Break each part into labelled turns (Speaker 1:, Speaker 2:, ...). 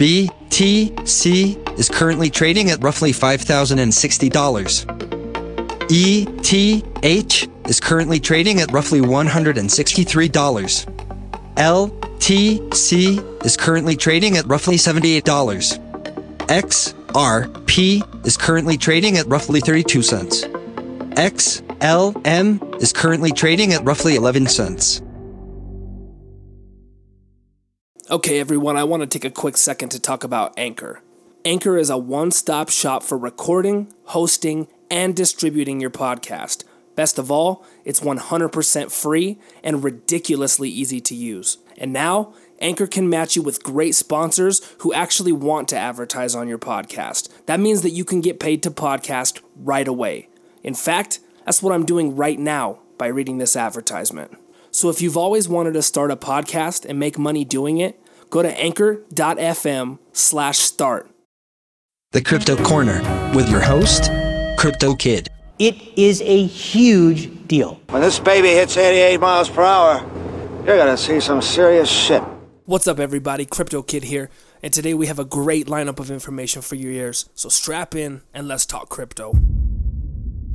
Speaker 1: BTC is currently trading at roughly $5,060. ETH is currently trading at roughly $163. LTC is currently trading at roughly $78. XRP is currently trading at roughly 32 cents. XLM is currently trading at roughly 11 cents.
Speaker 2: Okay, everyone, I want to take a quick second to talk about Anchor. Anchor is a one stop shop for recording, hosting, and distributing your podcast. Best of all, it's 100% free and ridiculously easy to use. And now, Anchor can match you with great sponsors who actually want to advertise on your podcast. That means that you can get paid to podcast right away. In fact, that's what I'm doing right now by reading this advertisement. So if you've always wanted to start a podcast and make money doing it, go to anchor.fm slash start.
Speaker 1: The Crypto Corner with your host, Crypto Kid.
Speaker 3: It is a huge deal.
Speaker 4: When this baby hits 88 miles per hour, you're gonna see some serious shit.
Speaker 2: What's up, everybody? Crypto Kid here, and today we have a great lineup of information for your ears. So strap in and let's talk crypto.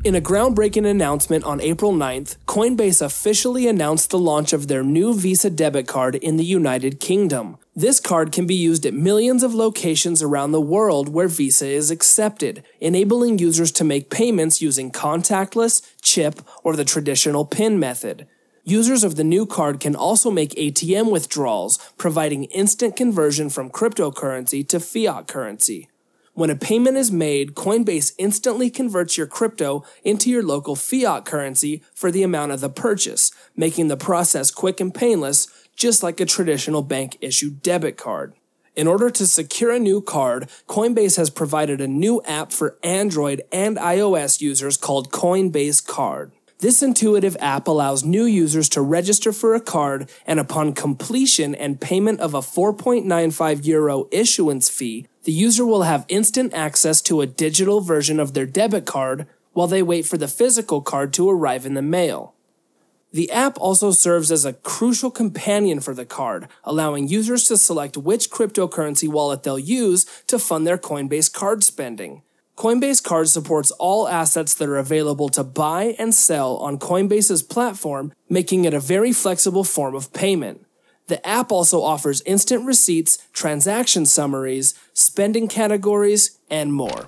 Speaker 2: In a groundbreaking announcement on April 9th, Coinbase officially announced the launch of their new Visa debit card in the United Kingdom. This card can be used at millions of locations around the world where Visa is accepted, enabling users to make payments using contactless, chip, or the traditional PIN method. Users of the new card can also make ATM withdrawals, providing instant conversion from cryptocurrency to fiat currency. When a payment is made, Coinbase instantly converts your crypto into your local fiat currency for the amount of the purchase, making the process quick and painless, just like a traditional bank issued debit card. In order to secure a new card, Coinbase has provided a new app for Android and iOS users called Coinbase Card. This intuitive app allows new users to register for a card and upon completion and payment of a 4.95 euro issuance fee, the user will have instant access to a digital version of their debit card while they wait for the physical card to arrive in the mail. The app also serves as a crucial companion for the card, allowing users to select which cryptocurrency wallet they'll use to fund their Coinbase card spending. Coinbase Card supports all assets that are available to buy and sell on Coinbase's platform, making it a very flexible form of payment. The app also offers instant receipts, transaction summaries, spending categories, and more.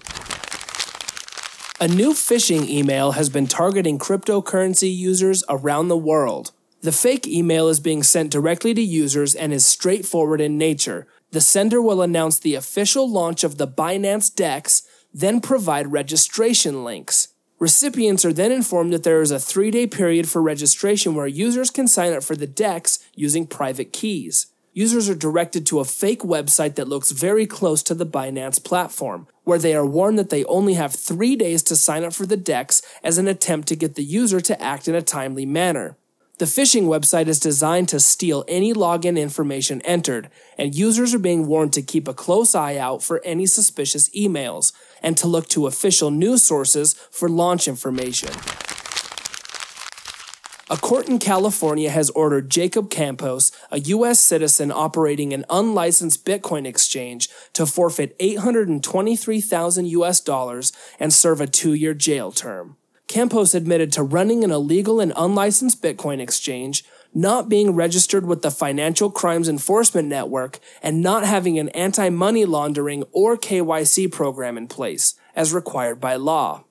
Speaker 2: A new phishing email has been targeting cryptocurrency users around the world. The fake email is being sent directly to users and is straightforward in nature. The sender will announce the official launch of the Binance DEX, then provide registration links. Recipients are then informed that there is a three day period for registration where users can sign up for the DEX using private keys. Users are directed to a fake website that looks very close to the Binance platform, where they are warned that they only have three days to sign up for the DEX as an attempt to get the user to act in a timely manner. The phishing website is designed to steal any login information entered, and users are being warned to keep a close eye out for any suspicious emails and to look to official news sources for launch information. A court in California has ordered Jacob Campos, a U.S. citizen operating an unlicensed Bitcoin exchange, to forfeit 823,000 U.S. dollars and serve a two-year jail term. Campos admitted to running an illegal and unlicensed Bitcoin exchange, not being registered with the Financial Crimes Enforcement Network, and not having an anti-money laundering or KYC program in place, as required by law.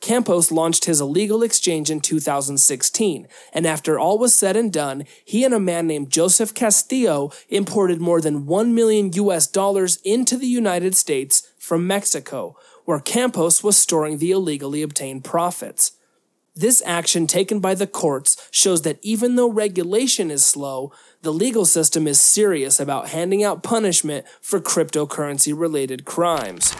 Speaker 2: Campos launched his illegal exchange in 2016, and after all was said and done, he and a man named Joseph Castillo imported more than 1 million US dollars into the United States from Mexico, where Campos was storing the illegally obtained profits. This action taken by the courts shows that even though regulation is slow, the legal system is serious about handing out punishment for cryptocurrency related crimes.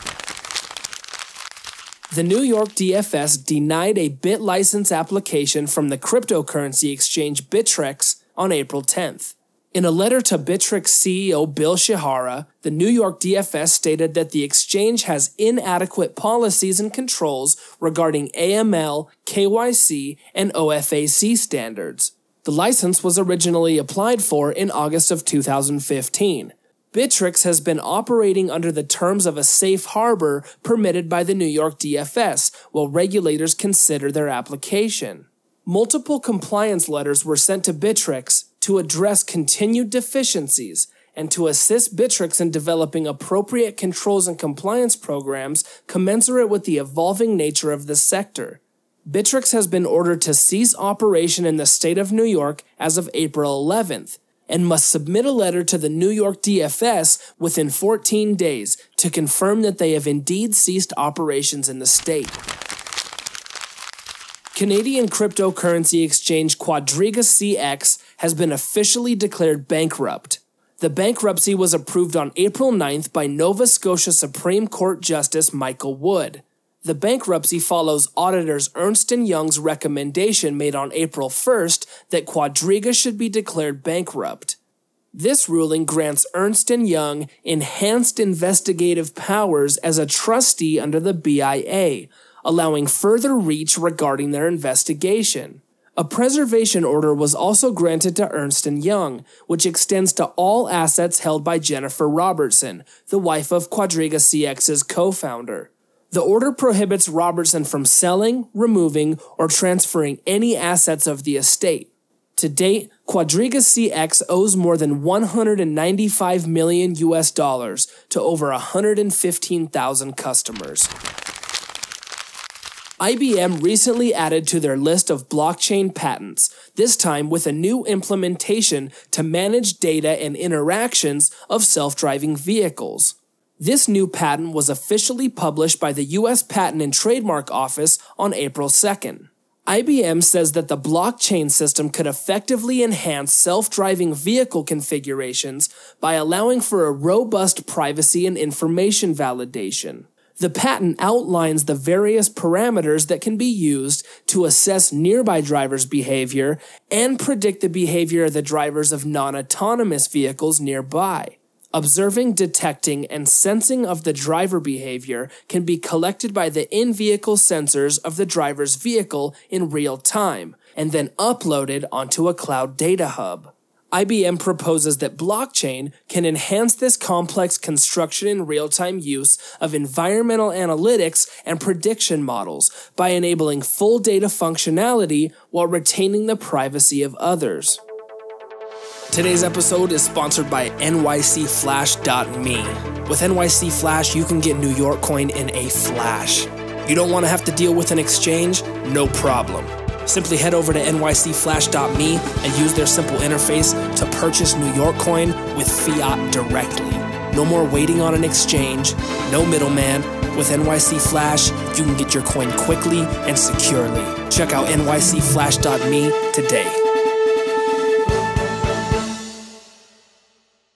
Speaker 2: The New York DFS denied a BitLicense application from the cryptocurrency exchange Bittrex on April 10th. In a letter to Bittrex CEO Bill Shihara, the New York DFS stated that the exchange has inadequate policies and controls regarding AML, KYC, and OFAC standards. The license was originally applied for in August of 2015. Bittrex has been operating under the terms of a safe harbor permitted by the New York DFS while regulators consider their application. Multiple compliance letters were sent to Bittrex to address continued deficiencies and to assist Bittrex in developing appropriate controls and compliance programs commensurate with the evolving nature of the sector. Bittrex has been ordered to cease operation in the state of New York as of April 11th and must submit a letter to the New York DFS within 14 days to confirm that they have indeed ceased operations in the state. Canadian cryptocurrency exchange Quadriga CX has been officially declared bankrupt. The bankruptcy was approved on April 9th by Nova Scotia Supreme Court Justice Michael Wood. The bankruptcy follows auditors Ernst & Young's recommendation made on April 1st that Quadriga should be declared bankrupt. This ruling grants Ernst & Young enhanced investigative powers as a trustee under the BIA, allowing further reach regarding their investigation. A preservation order was also granted to Ernst & Young, which extends to all assets held by Jennifer Robertson, the wife of Quadriga CX's co-founder. The order prohibits Robertson from selling, removing, or transferring any assets of the estate. To date, Quadriga CX owes more than 195 million US dollars to over 115,000 customers. IBM recently added to their list of blockchain patents, this time with a new implementation to manage data and interactions of self-driving vehicles. This new patent was officially published by the US Patent and Trademark Office on April 2nd. IBM says that the blockchain system could effectively enhance self-driving vehicle configurations by allowing for a robust privacy and information validation. The patent outlines the various parameters that can be used to assess nearby drivers' behavior and predict the behavior of the drivers of non-autonomous vehicles nearby. Observing, detecting, and sensing of the driver behavior can be collected by the in-vehicle sensors of the driver's vehicle in real time, and then uploaded onto a cloud data hub. IBM proposes that blockchain can enhance this complex construction and real-time use of environmental analytics and prediction models by enabling full data functionality while retaining the privacy of others. Today's episode is sponsored by NYCFlash.me. With NYC Flash, you can get New York coin in a flash. You don't want to have to deal with an exchange? No problem. Simply head over to nycflash.me and use their simple interface to purchase New York coin with fiat directly. No more waiting on an exchange, no middleman. With NYC Flash, you can get your coin quickly and securely. Check out nycflash.me today.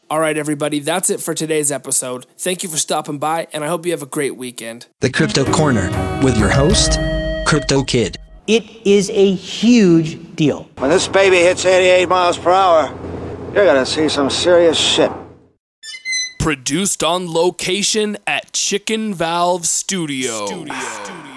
Speaker 2: All right, everybody, that's it for today's episode. Thank you for stopping by, and I hope you have a great weekend.
Speaker 1: The Crypto Corner with your host, Crypto Kid.
Speaker 3: It is a huge deal.
Speaker 4: When this baby hits 88 miles per hour, you're gonna see some serious shit.
Speaker 2: Produced on location at Chicken Valve Studio. Studio.